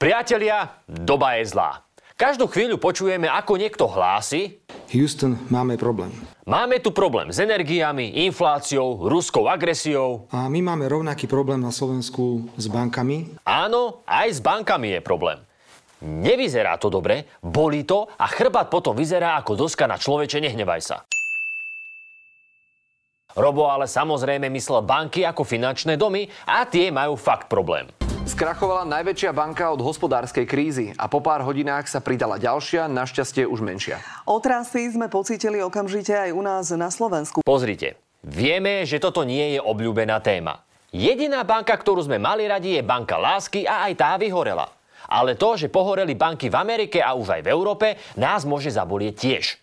Priatelia, doba je zlá. Každú chvíľu počujeme, ako niekto hlási, Houston, máme problém. máme tu problém s energiami, infláciou, ruskou agresiou. A my máme rovnaký problém na Slovensku s bankami. Áno, aj s bankami je problém. Nevyzerá to dobre, bolí to a chrbát potom vyzerá ako doska na človeče, nehnevaj sa. Robo ale samozrejme myslel banky ako finančné domy a tie majú fakt problém. Skrachovala najväčšia banka od hospodárskej krízy a po pár hodinách sa pridala ďalšia, našťastie už menšia. Otrasy sme pocítili okamžite aj u nás na Slovensku. Pozrite, vieme, že toto nie je obľúbená téma. Jediná banka, ktorú sme mali radi, je banka lásky a aj tá vyhorela. Ale to, že pohoreli banky v Amerike a už aj v Európe, nás môže zabolieť tiež.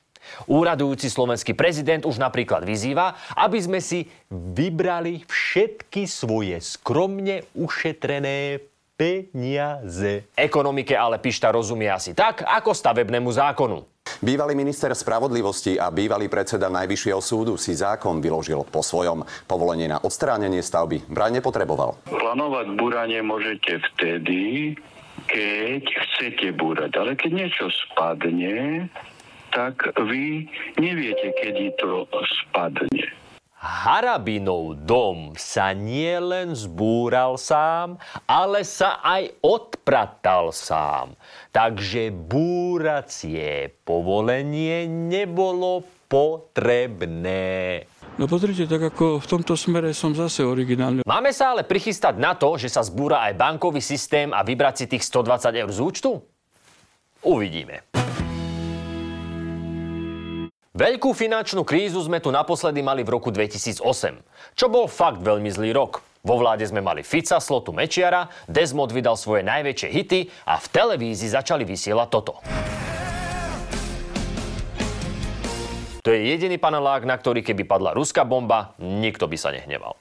Úradujúci slovenský prezident už napríklad vyzýva, aby sme si vybrali všetky svoje skromne ušetrené peniaze. Ekonomike ale Pišta rozumie asi tak, ako stavebnému zákonu. Bývalý minister spravodlivosti a bývalý predseda Najvyššieho súdu si zákon vyložil po svojom. Povolenie na odstránenie stavby vraj nepotreboval. Plánovať búranie môžete vtedy, keď chcete búrať. Ale keď niečo spadne, tak vy neviete, kedy to spadne. Harabinov dom sa nielen zbúral sám, ale sa aj odpratal sám. Takže búracie povolenie nebolo potrebné. No pozrite, tak ako v tomto smere som zase originálny. Máme sa ale prichystať na to, že sa zbúra aj bankový systém a vybrať si tých 120 eur z účtu? Uvidíme. Veľkú finančnú krízu sme tu naposledy mali v roku 2008, čo bol fakt veľmi zlý rok. Vo vláde sme mali Fica, Slotu Mečiara, Desmod vydal svoje najväčšie hity a v televízii začali vysielať toto. To je jediný panelák, na ktorý keby padla ruská bomba, nikto by sa nehneval.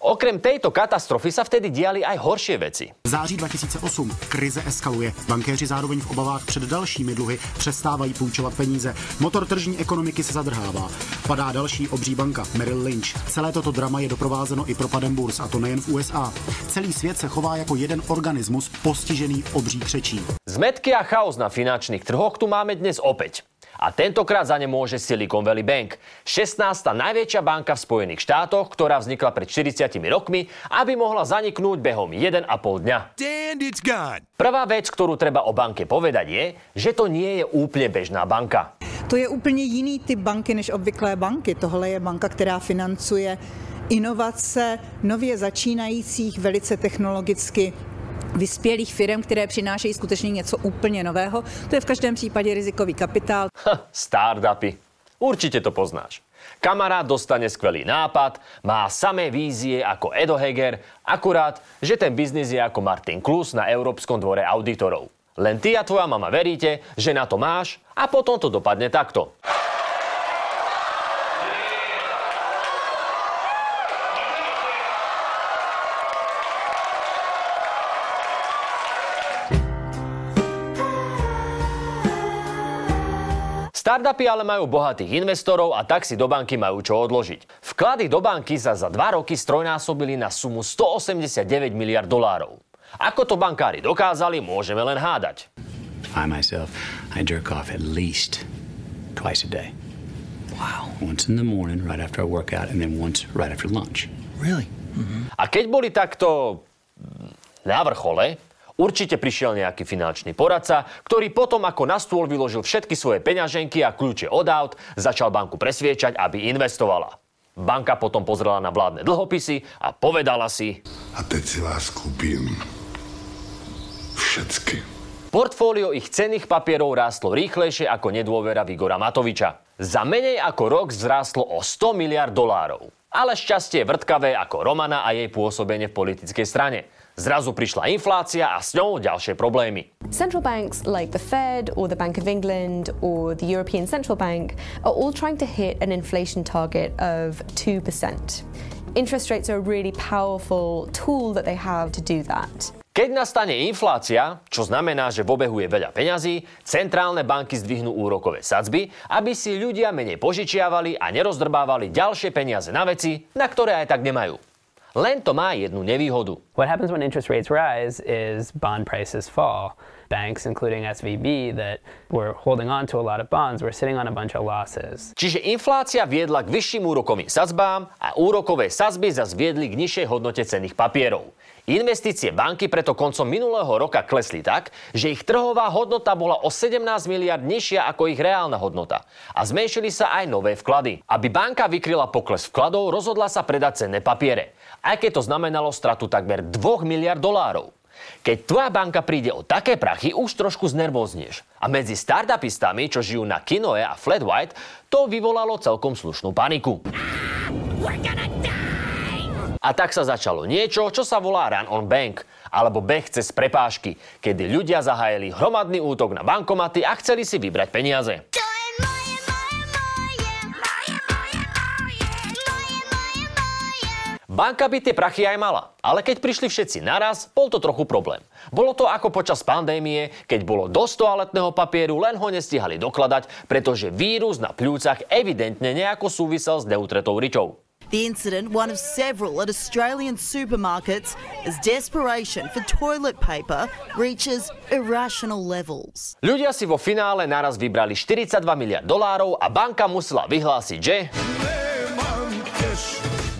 Okrem tejto katastrofy sa vtedy diali aj horšie veci. V září 2008 krize eskaluje. Bankéři zároveň v obavách před dalšími dluhy přestávají půjčovat peníze. Motor tržní ekonomiky se zadrhává. Padá další obří banka Merrill Lynch. Celé toto drama je doprovázeno i propadem burs, a to nejen v USA. Celý svět se chová jako jeden organismus postižený obří křečí. Zmetky a chaos na finančných trhoch tu máme dnes opäť. A tentokrát za ne môže Silicon Valley Bank. 16. najväčšia banka v Spojených štátoch, ktorá vznikla pred 40 rokmi, aby mohla zaniknúť behom 1,5 dňa. Prvá vec, ktorú treba o banke povedať je, že to nie je úplne bežná banka. To je úplně jiný typ banky než obvyklé banky. Tohle je banka, která financuje inovace nově začínajících, velice technologicky vyspělých firm, které přinášejí skutečně něco úplně nového. To je v každém případě rizikový kapitál. Ha, startupy. Určite to poznáš. Kamarát dostane skvelý nápad, má samé vízie ako Edo Heger, akurát, že ten biznis je ako Martin Klus na Európskom dvore auditorov. Len ty a tvoja mama veríte, že na to máš a potom to dopadne takto. Startupy ale majú bohatých investorov a tak si do banky majú čo odložiť. Vklady do banky sa za dva roky strojnásobili na sumu 189 miliard dolárov. Ako to bankári dokázali, môžeme len hádať. I myself, I jerk off at least twice a day. Wow. Once in the morning, right after I work out, and then once right after lunch. Really? A keď boli takto na vrchole, určite prišiel nejaký finančný poradca, ktorý potom ako na stôl vyložil všetky svoje peňaženky a kľúče od aut, začal banku presviečať, aby investovala. Banka potom pozrela na vládne dlhopisy a povedala si, A teď si vás kúpim všetky. Portfólio ich cenných papierov rástlo rýchlejšie ako nedôvera Vigora Matoviča. Za menej ako rok vzrástlo o 100 miliard dolárov. Ale šťastie vrtkavé ako Romana a jej pôsobenie v politickej strane. Zrazu prišla inflácia a s ňou ďalšie problémy. Central banks like the Fed or the Bank of England or the European Central Bank are all trying to hit an inflation target of 2%. Interest rates are a really powerful tool that they have to do that. Keď nastane inflácia, čo znamená, že v obehu je veľa peňazí, centrálne banky zdvihnú úrokové sadzby, aby si ľudia menej požičiavali a nerozdrbávali ďalšie peniaze na veci, na ktoré aj tak nemajú. Len to má jednu nevýhodu. What happens when interest rates rise is bond prices fall. Banks, including SVB, that were holding on to a lot of bonds, were sitting on a bunch of losses. Čiže inflácia viedla k vyšším úrokovým sadzbám a úrokové sadzby zas viedli k nižšej hodnote cenných papierov. Investície banky preto koncom minulého roka klesli tak, že ich trhová hodnota bola o 17 miliard nižšia ako ich reálna hodnota. A zmenšili sa aj nové vklady. Aby banka vykryla pokles vkladov, rozhodla sa predať cenné papiere. Aj keď to znamenalo stratu takmer 2 miliard dolárov. Keď tvoja banka príde o také prachy, už trošku znervoznieš. A medzi startupistami, čo žijú na Kinoe a Flat White, to vyvolalo celkom slušnú paniku. A tak sa začalo niečo, čo sa volá Run on Bank, alebo beh cez prepážky, kedy ľudia zahájili hromadný útok na bankomaty a chceli si vybrať peniaze. Banka by tie prachy aj mala, ale keď prišli všetci naraz, bol to trochu problém. Bolo to ako počas pandémie, keď bolo dosť toaletného papieru, len ho nestihali dokladať, pretože vírus na pľúcach evidentne nejako súvisel s neutretou ričou. The incident, one of several at Australian supermarkets, as desperation for toilet paper reaches irrational levels. Ľudia si vo finále naraz vybrali 42 miliard dolárov a banka musela vyhlásiť, že...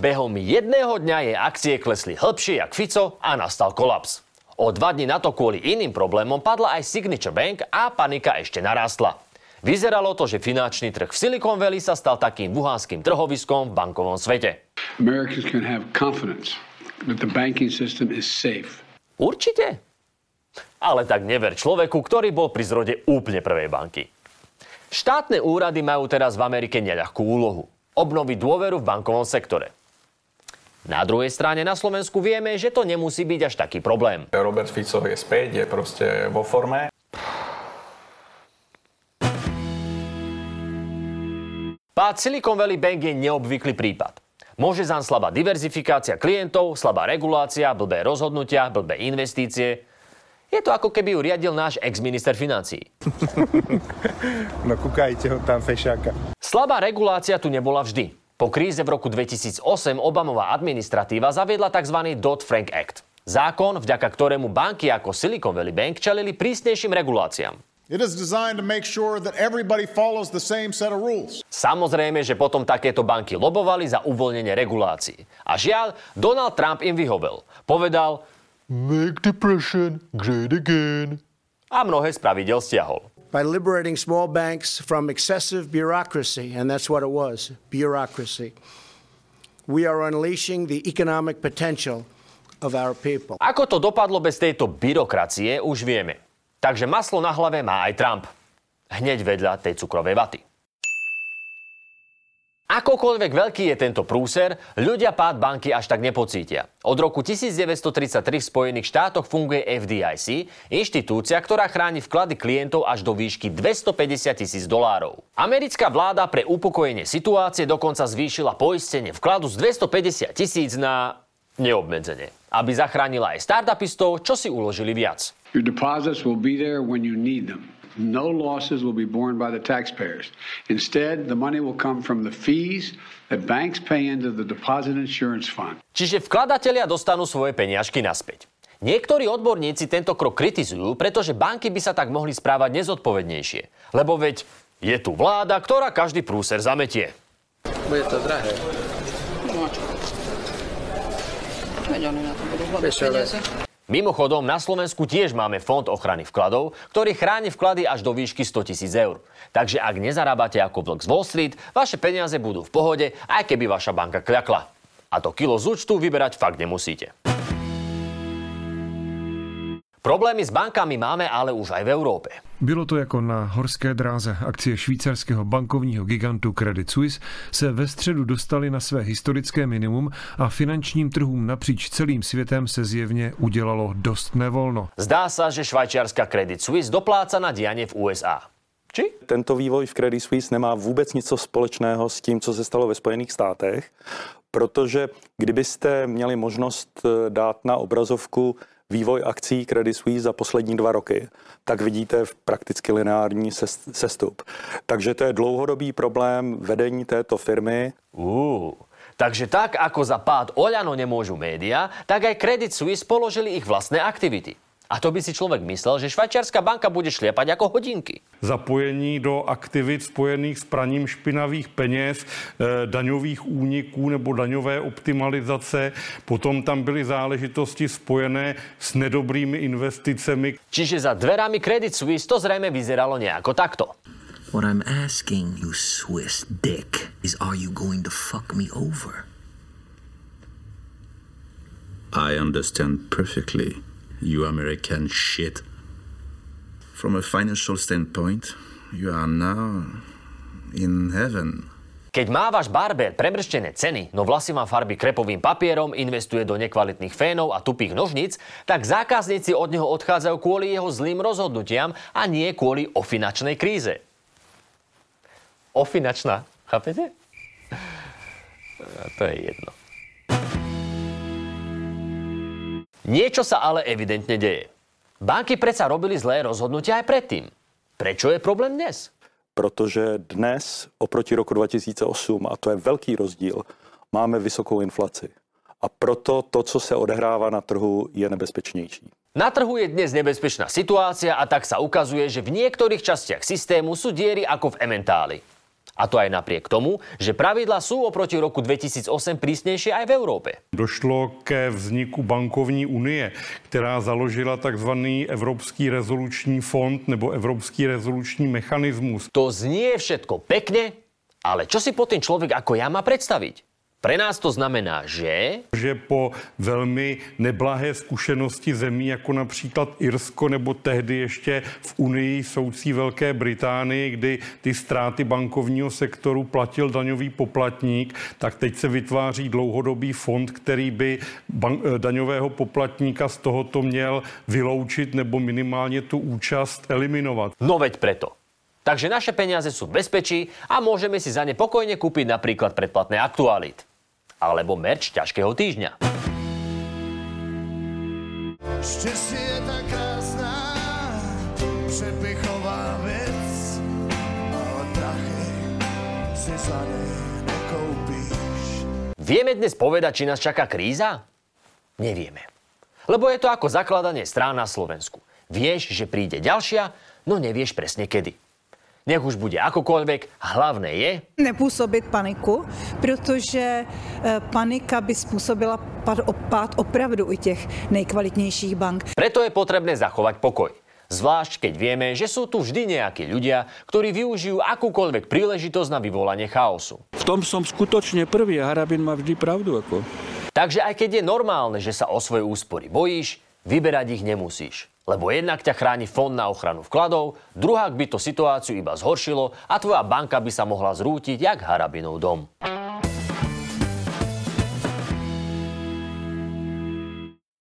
Behom jedného dňa jej akcie klesli hĺbšie jak Fico a nastal kolaps. O dva dní na to kvôli iným problémom padla aj Signature Bank a panika ešte narástla. Vyzeralo to, že finančný trh v Silicon Valley sa stal takým wuhanským trhoviskom v bankovom svete. Americans can have confidence that the banking system is safe. Určite. Ale tak never človeku, ktorý bol pri zrode úplne prvej banky. Štátne úrady majú teraz v Amerike neľahkú úlohu. Obnoviť dôveru v bankovom sektore. Na druhej strane na Slovensku vieme, že to nemusí byť až taký problém. Robert Fico je späť, je proste vo forme. Pád Silicon Valley Bank je neobvyklý prípad. Môže zaň slabá diverzifikácia klientov, slabá regulácia, blbé rozhodnutia, blbé investície. Je to ako keby ju riadil náš ex-minister financií. no kúkajte ho tam fešáka. Slabá regulácia tu nebola vždy. Po kríze v roku 2008 Obamová administratíva zaviedla tzv. Dodd-Frank Act. Zákon, vďaka ktorému banky ako Silicon Valley Bank čelili prísnejším reguláciám. It is designed to make sure that everybody follows the same set of rules. Samozrejme, že potom takéto banky lobovali za uvoľnenie regulácií. A žiaľ, Donald Trump im vyhovel. Povedal Make depression great again. A mnohé z pravidel stiahol. By liberating small banks from excessive bureaucracy, and that's what it was, bureaucracy. We are unleashing the economic potential of our people. Ako to dopadlo bez tejto byrokracie, už vieme. Takže maslo na hlave má aj Trump. Hneď vedľa tej cukrovej vaty. Akokoľvek veľký je tento prúser, ľudia pád banky až tak nepocítia. Od roku 1933 v Spojených štátoch funguje FDIC, inštitúcia, ktorá chráni vklady klientov až do výšky 250 tisíc dolárov. Americká vláda pre upokojenie situácie dokonca zvýšila poistenie vkladu z 250 tisíc na neobmedzenie, aby zachránila aj startupistov, čo si uložili viac. Your deposits will be there when you need them. No losses will be borne by the taxpayers. Instead, the money will come from the fees that banks pay into the deposit insurance fund. Čiže vkladatelia dostanú svoje peniažky naspäť. Niektorí odborníci tento krok kritizujú, pretože banky by sa tak mohli správať nezodpovednejšie. Lebo veď je tu vláda, ktorá každý prúser zametie. Bude to drahé. No čo? Veď oni na to budú hľadať peniaze. Mimochodom, na Slovensku tiež máme Fond ochrany vkladov, ktorý chráni vklady až do výšky 100 tisíc eur. Takže ak nezarábate ako vlk z Wall Street, vaše peniaze budú v pohode, aj keby vaša banka kľakla. A to kilo z účtu vyberať fakt nemusíte. Problémy s bankami máme ale už aj v Európe. Bylo to jako na horské dráze. Akcie švýcarského bankovního gigantu Credit Suisse se ve středu dostaly na své historické minimum a finančním trhům napříč celým světem se zjevně udělalo dost nevolno. Zdá sa, že švajčiarska Credit Suisse dopláca na dianie v USA. Či? Tento vývoj v Credit Suisse nemá vůbec nic společného s tím, co se stalo ve Spojených státech, protože kdybyste měli možnost eh, dát na obrazovku vývoj akcí Credit Suisse za poslední dva roky, tak vidíte v prakticky lineární sestup. Takže to je dlouhodobý problém vedení této firmy. Uh, Takže tak, ako za pád Oľano nemôžu médiá, tak aj Credit Suisse položili ich vlastné aktivity. A to by si člověk myslel, že švajčiarská banka bude šliepať jako hodinky. Zapojení do aktivit spojených s praním špinavých peněz, eh, daňových úniků nebo daňové optimalizace. Potom tam byly záležitosti spojené s nedobrými investicemi. Čiže za dverami Credit Suisse to zrejme vyzeralo nejako takto. What I'm asking you, Swiss dick, is are you going to fuck me over? I understand perfectly, you American shit. From a financial standpoint, you are now in heaven. Keď má váš barber premrštené ceny, no vlasy má farby krepovým papierom, investuje do nekvalitných fénov a tupých nožnic, tak zákazníci od neho odchádzajú kvôli jeho zlým rozhodnutiam a nie kvôli ofinačnej kríze. Ofinačná, chápete? To je jedno. Niečo sa ale evidentne deje. Banky predsa robili zlé rozhodnutia aj predtým. Prečo je problém dnes? Protože dnes oproti roku 2008, a to je velký rozdíl, máme vysokou inflaci. A proto to, co se odehrává na trhu, je nebezpečnější. Na trhu je dnes nebezpečná situácia a tak sa ukazuje, že v niektorých častiach systému sú diery ako v ementáli. A to aj napriek tomu, že pravidla sú oproti roku 2008 prísnejšie aj v Európe. Došlo ke vzniku bankovní unie, která založila takzvaný Evropský rezoluční fond nebo Evropský rezoluční mechanismus. To znie všetko pekne, ale čo si po tým človek ako ja má predstaviť? Pre nás to znamená, že... Že po velmi neblahé zkušenosti zemí, jako například Irsko nebo tehdy ještě v Unii soucí Velké Británii, kdy ty ztráty bankovního sektoru platil daňový poplatník, tak teď se vytváří dlouhodobý fond, který by ban- eh, daňového poplatníka z tohoto měl vyloučit nebo minimálně tu účast eliminovat. No veď preto. Takže naše peniaze sú v bezpečí a môžeme si za ne pokojne kúpiť napríklad predplatné aktualit. Alebo merč ťažkého týždňa. Štěstí je tak krásná, přepichová věc, ale prachy si za nej nekoupíš. Vieme dnes povedať, či nás čaká kríza? Nevieme. Lebo je to ako zakladanie strán na Slovensku. Vieš, že príde ďalšia, no nevieš presne kedy. Nech už bude akokoľvek, hlavné je... Nepůsobit paniku, protože eh, panika by způsobila pad- pád opravdu i těch nejkvalitnějších bank. Preto je potrebné zachovať pokoj. Zvlášť keď vieme, že sú tu vždy nejakí ľudia, ktorí využijú akúkoľvek príležitosť na vyvolanie chaosu. V tom som skutočne prvý a Harabin má vždy pravdu. Ako. Takže aj keď je normálne, že sa o svoje úspory bojíš, vyberať ich nemusíš. Lebo jednak ťa chráni fond na ochranu vkladov, druhák by to situáciu iba zhoršilo a tvoja banka by sa mohla zrútiť jak Harabinov dom.